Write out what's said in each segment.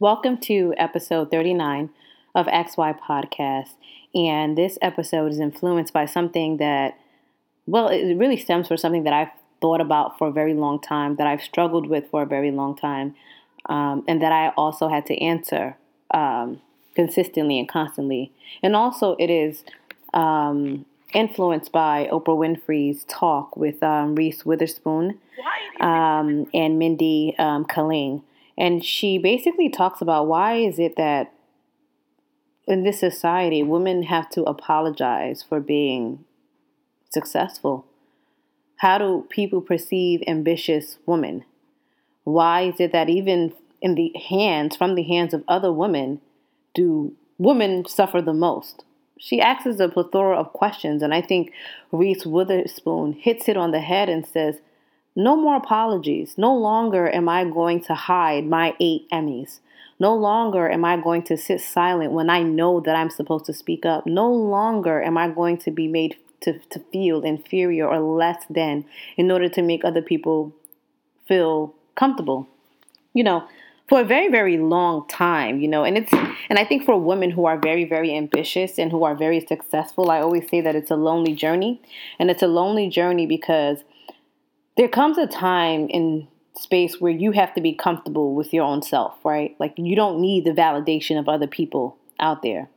Welcome to episode 39 of XY Podcast. And this episode is influenced by something that, well, it really stems from something that I've thought about for a very long time, that I've struggled with for a very long time, um, and that I also had to answer um, consistently and constantly. And also, it is um, influenced by Oprah Winfrey's talk with um, Reese Witherspoon um, and Mindy um, Kaling. And she basically talks about why is it that in this society, women have to apologize for being successful. How do people perceive ambitious women? Why is it that even in the hands, from the hands of other women, do women suffer the most? She asks a plethora of questions, and I think Reese Witherspoon hits it on the head and says, No more apologies. No longer am I going to hide my eight Emmys. No longer am I going to sit silent when I know that I'm supposed to speak up. No longer am I going to be made to, to feel inferior or less than in order to make other people feel comfortable. You know, for a very very long time you know and it's and i think for women who are very very ambitious and who are very successful i always say that it's a lonely journey and it's a lonely journey because there comes a time in space where you have to be comfortable with your own self right like you don't need the validation of other people out there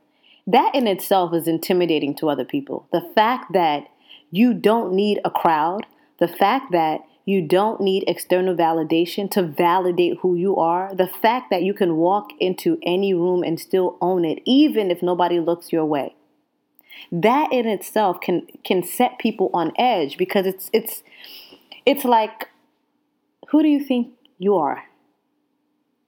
that in itself is intimidating to other people the fact that you don't need a crowd the fact that you don't need external validation to validate who you are. The fact that you can walk into any room and still own it, even if nobody looks your way. That in itself can can set people on edge because it's it's it's like who do you think you are?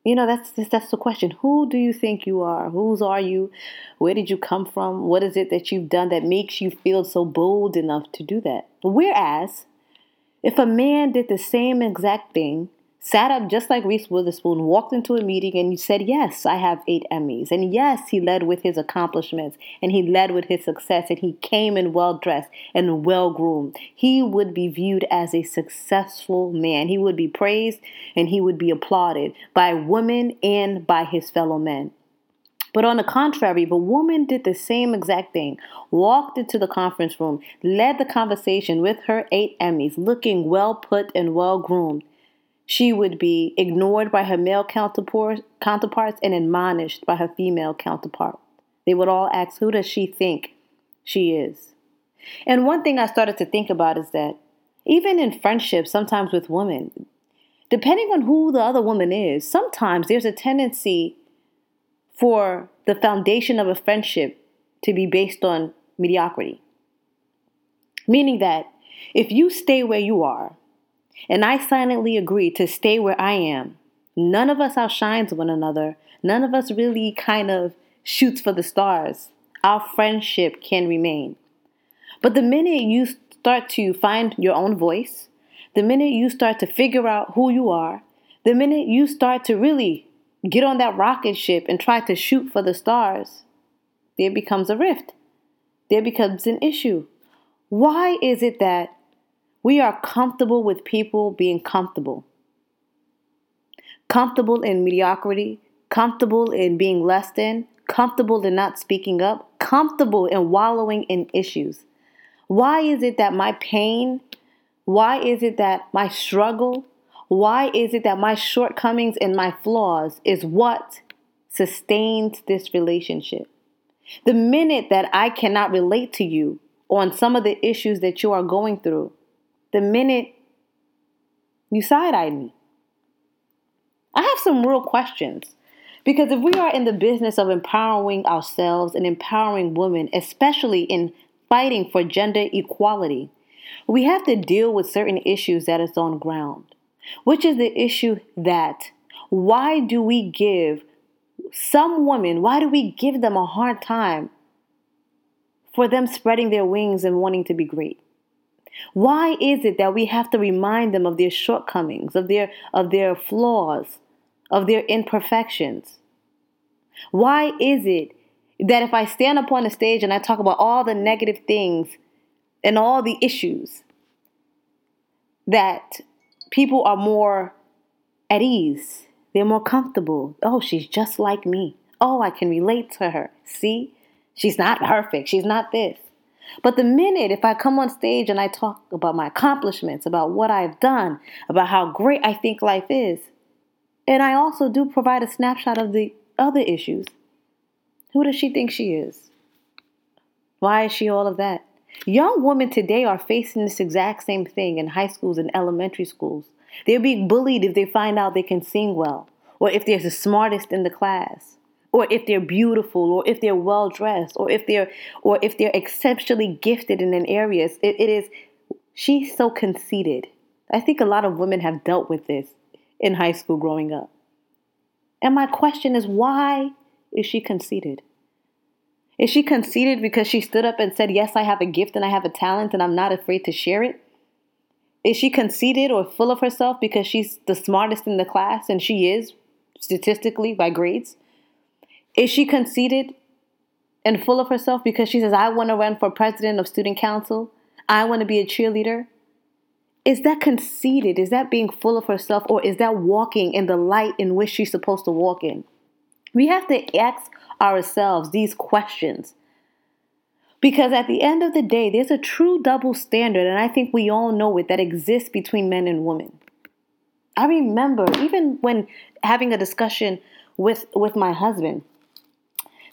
You know, that's that's the question. Who do you think you are? Whose are you? Where did you come from? What is it that you've done that makes you feel so bold enough to do that? Whereas if a man did the same exact thing, sat up just like Reese Witherspoon, walked into a meeting and said, Yes, I have eight Emmys. And yes, he led with his accomplishments and he led with his success and he came in well dressed and well groomed. He would be viewed as a successful man. He would be praised and he would be applauded by women and by his fellow men. But on the contrary, a woman did the same exact thing, walked into the conference room, led the conversation with her eight Emmys, looking well put and well groomed, she would be ignored by her male counterparts and admonished by her female counterpart. They would all ask, Who does she think she is? And one thing I started to think about is that even in friendships, sometimes with women, depending on who the other woman is, sometimes there's a tendency for the foundation of a friendship to be based on mediocrity. Meaning that if you stay where you are, and I silently agree to stay where I am, none of us outshines one another. None of us really kind of shoots for the stars. Our friendship can remain. But the minute you start to find your own voice, the minute you start to figure out who you are, the minute you start to really get on that rocket ship and try to shoot for the stars, there becomes a rift. There becomes an issue. Why is it that we are comfortable with people being comfortable? Comfortable in mediocrity, comfortable in being less than, comfortable in not speaking up, comfortable in wallowing in issues. Why is it that my pain, why is it that my struggle, why is it that my shortcomings and my flaws is what sustains this relationship? The minute that I cannot relate to you on some of the issues that you are going through, the minute you side eye me, I have some real questions. Because if we are in the business of empowering ourselves and empowering women, especially in fighting for gender equality, we have to deal with certain issues that is on ground which is the issue that why do we give some women, why do we give them a hard time for them spreading their wings and wanting to be great? Why is it that we have to remind them of their shortcomings, of their of their flaws, of their imperfections? Why is it that if I stand up on the stage and I talk about all the negative things and all the issues that people are more at ease. They're more comfortable. Oh, she's just like me. Oh, I can relate to her. See? She's not perfect. She's not this. But the minute if I come on stage and I talk about my accomplishments, about what I've done, about how great I think life is, and I also do provide a snapshot of the other issues, who does she think she is? Why is she all of that? Young women today are facing this exact same thing in high schools and elementary schools. They're being bullied if they find out they can sing well, or if they're the smartest in the class, or if they're beautiful, or if they're well dressed, or if they're or if they're exceptionally gifted in an area. It, it is she's so conceited. I think a lot of women have dealt with this in high school growing up. And my question is why is she conceited? Is she conceited because she stood up and said, Yes, I have a gift and I have a talent and I'm not afraid to share it? Is she conceited or full of herself because she's the smartest in the class and she is statistically by grades? Is she conceited and full of herself because she says, I want to run for president of student council? I want to be a cheerleader? Is that conceited? Is that being full of herself? Or is that walking in the light in which she's supposed to walk in? We have to ask ourselves these questions. Because at the end of the day, there's a true double standard, and I think we all know it, that exists between men and women. I remember even when having a discussion with, with my husband,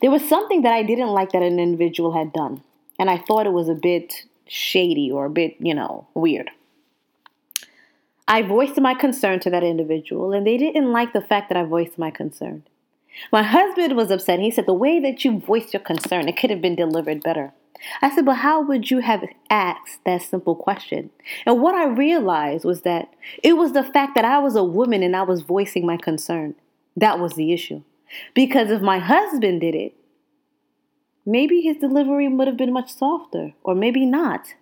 there was something that I didn't like that an individual had done. And I thought it was a bit shady or a bit, you know, weird. I voiced my concern to that individual, and they didn't like the fact that I voiced my concern. My husband was upset. He said, The way that you voiced your concern, it could have been delivered better. I said, But how would you have asked that simple question? And what I realized was that it was the fact that I was a woman and I was voicing my concern. That was the issue. Because if my husband did it, maybe his delivery would have been much softer, or maybe not.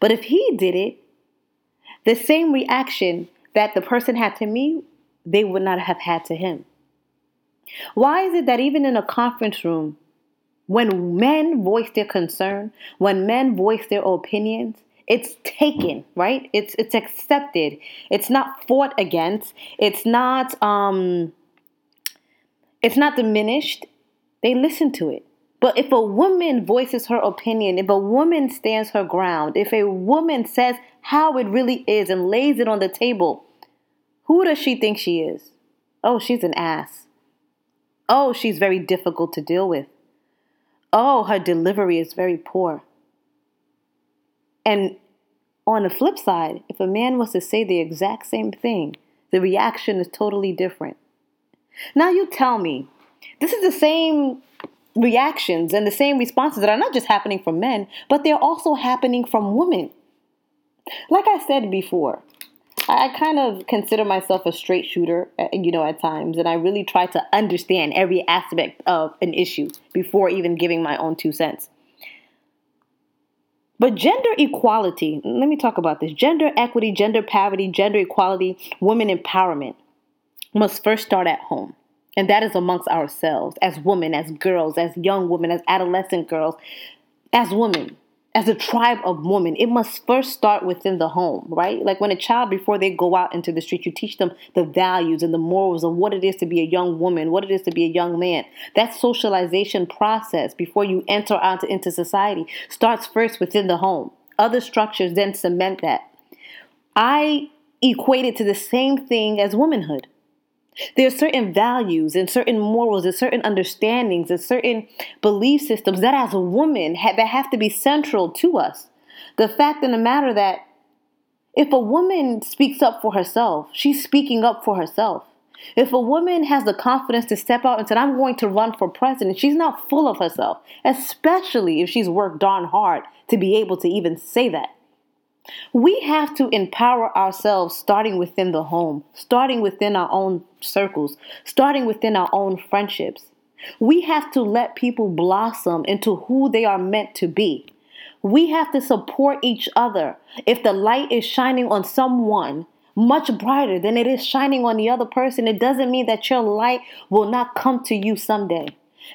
But if he did it, the same reaction that the person had to me, they would not have had to him. Why is it that even in a conference room, when men voice their concern, when men voice their opinions, it's taken, right? It's it's accepted. It's not fought against. It's not um it's not diminished. They listen to it. But if a woman voices her opinion, if a woman stands her ground, if a woman says how it really is and lays it on the table, who does she think she is? Oh, she's an ass. Oh, she's very difficult to deal with. Oh, her delivery is very poor. And on the flip side, if a man was to say the exact same thing, the reaction is totally different. Now, you tell me, this is the same reactions and the same responses that are not just happening from men, but they're also happening from women. Like I said before, I kind of consider myself a straight shooter, uh, you know, at times, and I really try to understand every aspect of an issue before even giving my own two cents. But gender equality, let me talk about this gender equity, gender parity, gender equality, women empowerment must first start at home. And that is amongst ourselves as women, as girls, as young women, as adolescent girls, as women as a tribe of women, it must first start within the home, right? Like when a child, before they go out into the street, you teach them the values and the morals of what it is to be a young woman, what it is to be a young man. That socialization process before you enter out into society starts first within the home. Other structures then cement that. I equate it to the same thing as womanhood. There are certain values and certain morals and certain understandings and certain belief systems that as a woman ha- that have to be central to us. The fact in the matter that if a woman speaks up for herself, she's speaking up for herself. If a woman has the confidence to step out and say, I'm going to run for president, she's not full of herself, especially if she's worked darn hard to be able to even say that. We have to empower ourselves starting within the home, starting within our own circles, starting within our own friendships. We have to let people blossom into who they are meant to be. We have to support each other. If the light is shining on someone much brighter than it is shining on the other person, it doesn't mean that your light will not come to you someday.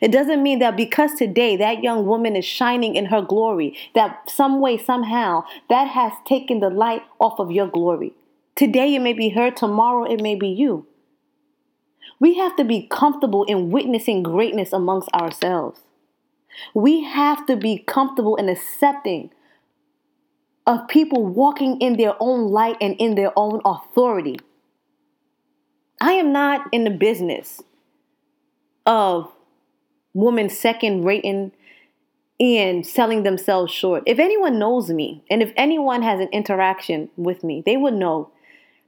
It doesn't mean that because today that young woman is shining in her glory, that some way, somehow, that has taken the light off of your glory. Today it may be her, tomorrow it may be you. We have to be comfortable in witnessing greatness amongst ourselves. We have to be comfortable in accepting of people walking in their own light and in their own authority. I am not in the business of women second rating and selling themselves short. If anyone knows me and if anyone has an interaction with me, they would know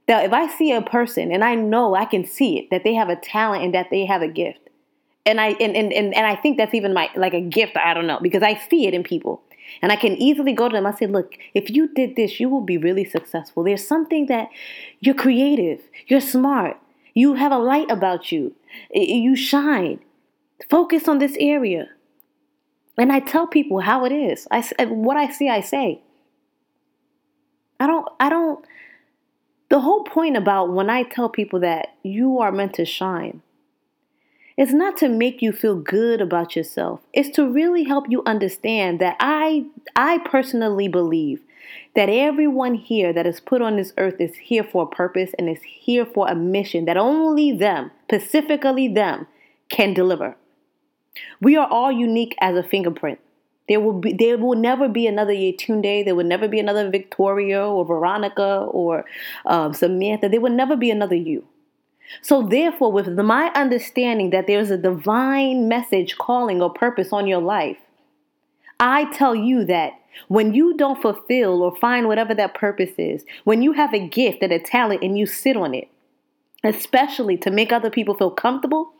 that if I see a person and I know I can see it, that they have a talent and that they have a gift. And I and, and, and, and I think that's even my like a gift, I don't know, because I see it in people. And I can easily go to them. I say, look, if you did this, you will be really successful. There's something that you're creative, you're smart, you have a light about you, you shine. Focus on this area. And I tell people how it is. I what I see, I say. I don't. I don't. The whole point about when I tell people that you are meant to shine, it's not to make you feel good about yourself. It's to really help you understand that I I personally believe that everyone here that is put on this earth is here for a purpose and is here for a mission that only them, specifically them, can deliver. We are all unique as a fingerprint. There will be there will never be another Yetunde. There will never be another Victoria or Veronica or um, Samantha. There will never be another you. So therefore, with my understanding that there is a divine message, calling, or purpose on your life, I tell you that when you don't fulfill or find whatever that purpose is, when you have a gift and a talent and you sit on it, especially to make other people feel comfortable,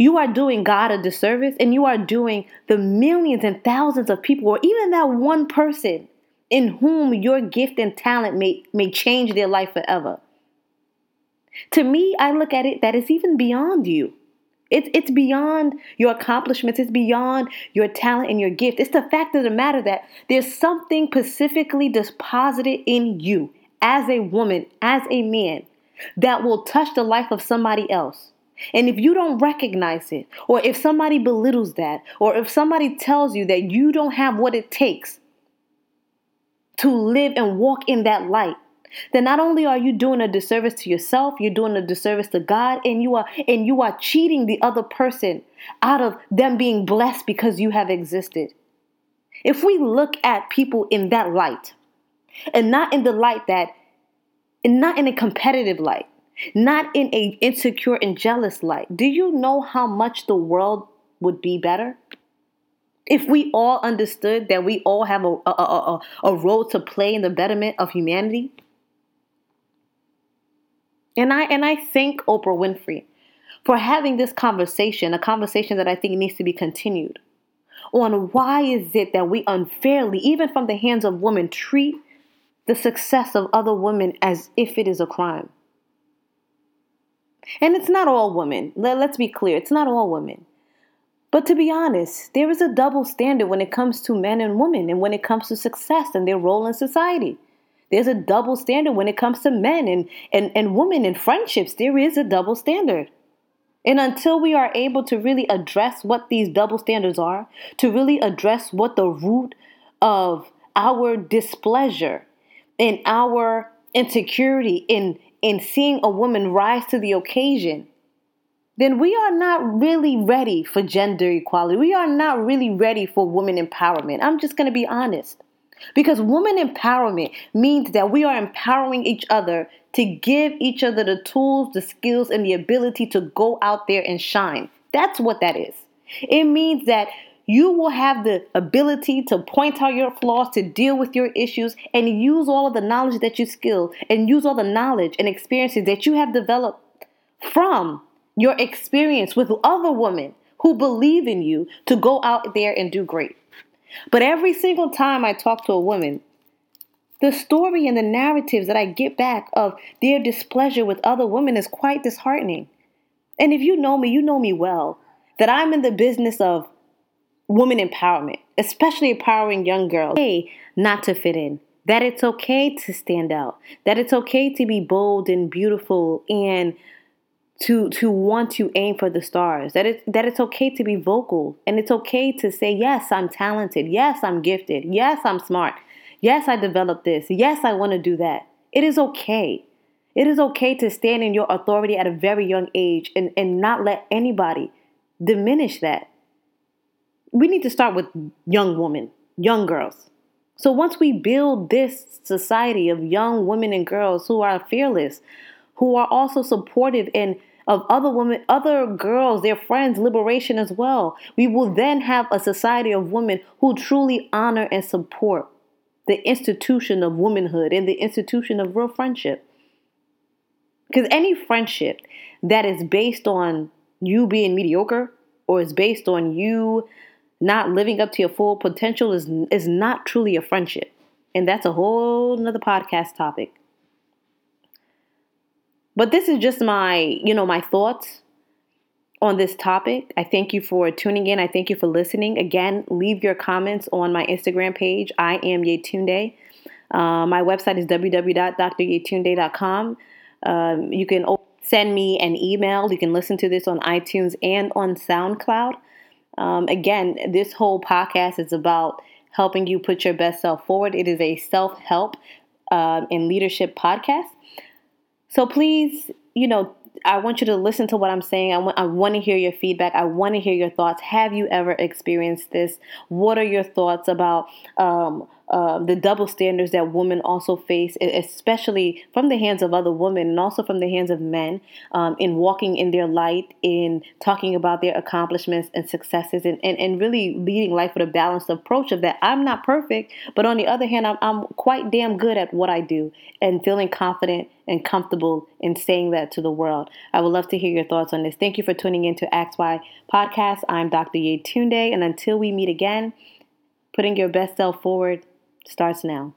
you are doing God a disservice and you are doing the millions and thousands of people, or even that one person in whom your gift and talent may, may change their life forever. To me, I look at it that it's even beyond you. It's, it's beyond your accomplishments. It's beyond your talent and your gift. It's the fact of the matter that there's something specifically deposited in you as a woman, as a man, that will touch the life of somebody else. And if you don't recognize it, or if somebody belittles that, or if somebody tells you that you don't have what it takes to live and walk in that light, then not only are you doing a disservice to yourself, you're doing a disservice to God, and you are and you are cheating the other person out of them being blessed because you have existed. If we look at people in that light, and not in the light that, and not in a competitive light, not in a insecure and jealous light. Do you know how much the world would be better? If we all understood that we all have a, a, a, a role to play in the betterment of humanity. And I and I thank Oprah Winfrey for having this conversation, a conversation that I think needs to be continued on why is it that we unfairly, even from the hands of women, treat the success of other women as if it is a crime. And it's not all women. Let's be clear, it's not all women. But to be honest, there is a double standard when it comes to men and women and when it comes to success and their role in society. There's a double standard when it comes to men and, and, and women and friendships. There is a double standard. And until we are able to really address what these double standards are, to really address what the root of our displeasure and our insecurity in in seeing a woman rise to the occasion, then we are not really ready for gender equality. We are not really ready for woman empowerment. I'm just going to be honest. Because woman empowerment means that we are empowering each other to give each other the tools, the skills, and the ability to go out there and shine. That's what that is. It means that you will have the ability to point out your flaws, to deal with your issues, and use all of the knowledge that you skill and use all the knowledge and experiences that you have developed from your experience with other women who believe in you to go out there and do great. But every single time I talk to a woman, the story and the narratives that I get back of their displeasure with other women is quite disheartening. And if you know me, you know me well, that I'm in the business of woman empowerment, especially empowering young girls. Hey, not to fit in. That it's okay to stand out. That it's okay to be bold and beautiful and to to want to aim for the stars. That it that it's okay to be vocal and it's okay to say yes, I'm talented. Yes, I'm gifted. Yes, I'm smart. Yes, I developed this. Yes, I want to do that. It is okay. It is okay to stand in your authority at a very young age and, and not let anybody diminish that. We need to start with young women, young girls. So once we build this society of young women and girls who are fearless, who are also supportive and of other women, other girls, their friends, liberation as well. We will then have a society of women who truly honor and support the institution of womanhood and the institution of real friendship. Because any friendship that is based on you being mediocre or is based on you not living up to your full potential is is not truly a friendship. And that's a whole nother podcast topic. But this is just my, you know, my thoughts on this topic. I thank you for tuning in. I thank you for listening. Again, leave your comments on my Instagram page. I am Yetunde. Uh, my website is www.dryetunde.com. Um, you can send me an email. You can listen to this on iTunes and on SoundCloud. Um, again, this whole podcast is about helping you put your best self forward. It is a self help uh, and leadership podcast. So please, you know, I want you to listen to what I'm saying. I want, I want to hear your feedback. I want to hear your thoughts. Have you ever experienced this? What are your thoughts about um, uh, the double standards that women also face, especially from the hands of other women and also from the hands of men, um, in walking in their light, in talking about their accomplishments and successes, and, and, and really leading life with a balanced approach of that. I'm not perfect, but on the other hand, I'm, I'm quite damn good at what I do and feeling confident and comfortable in saying that to the world. I would love to hear your thoughts on this. Thank you for tuning in to Ask Why Podcast. I'm Dr. Yetunde, and until we meet again, putting your best self forward starts now.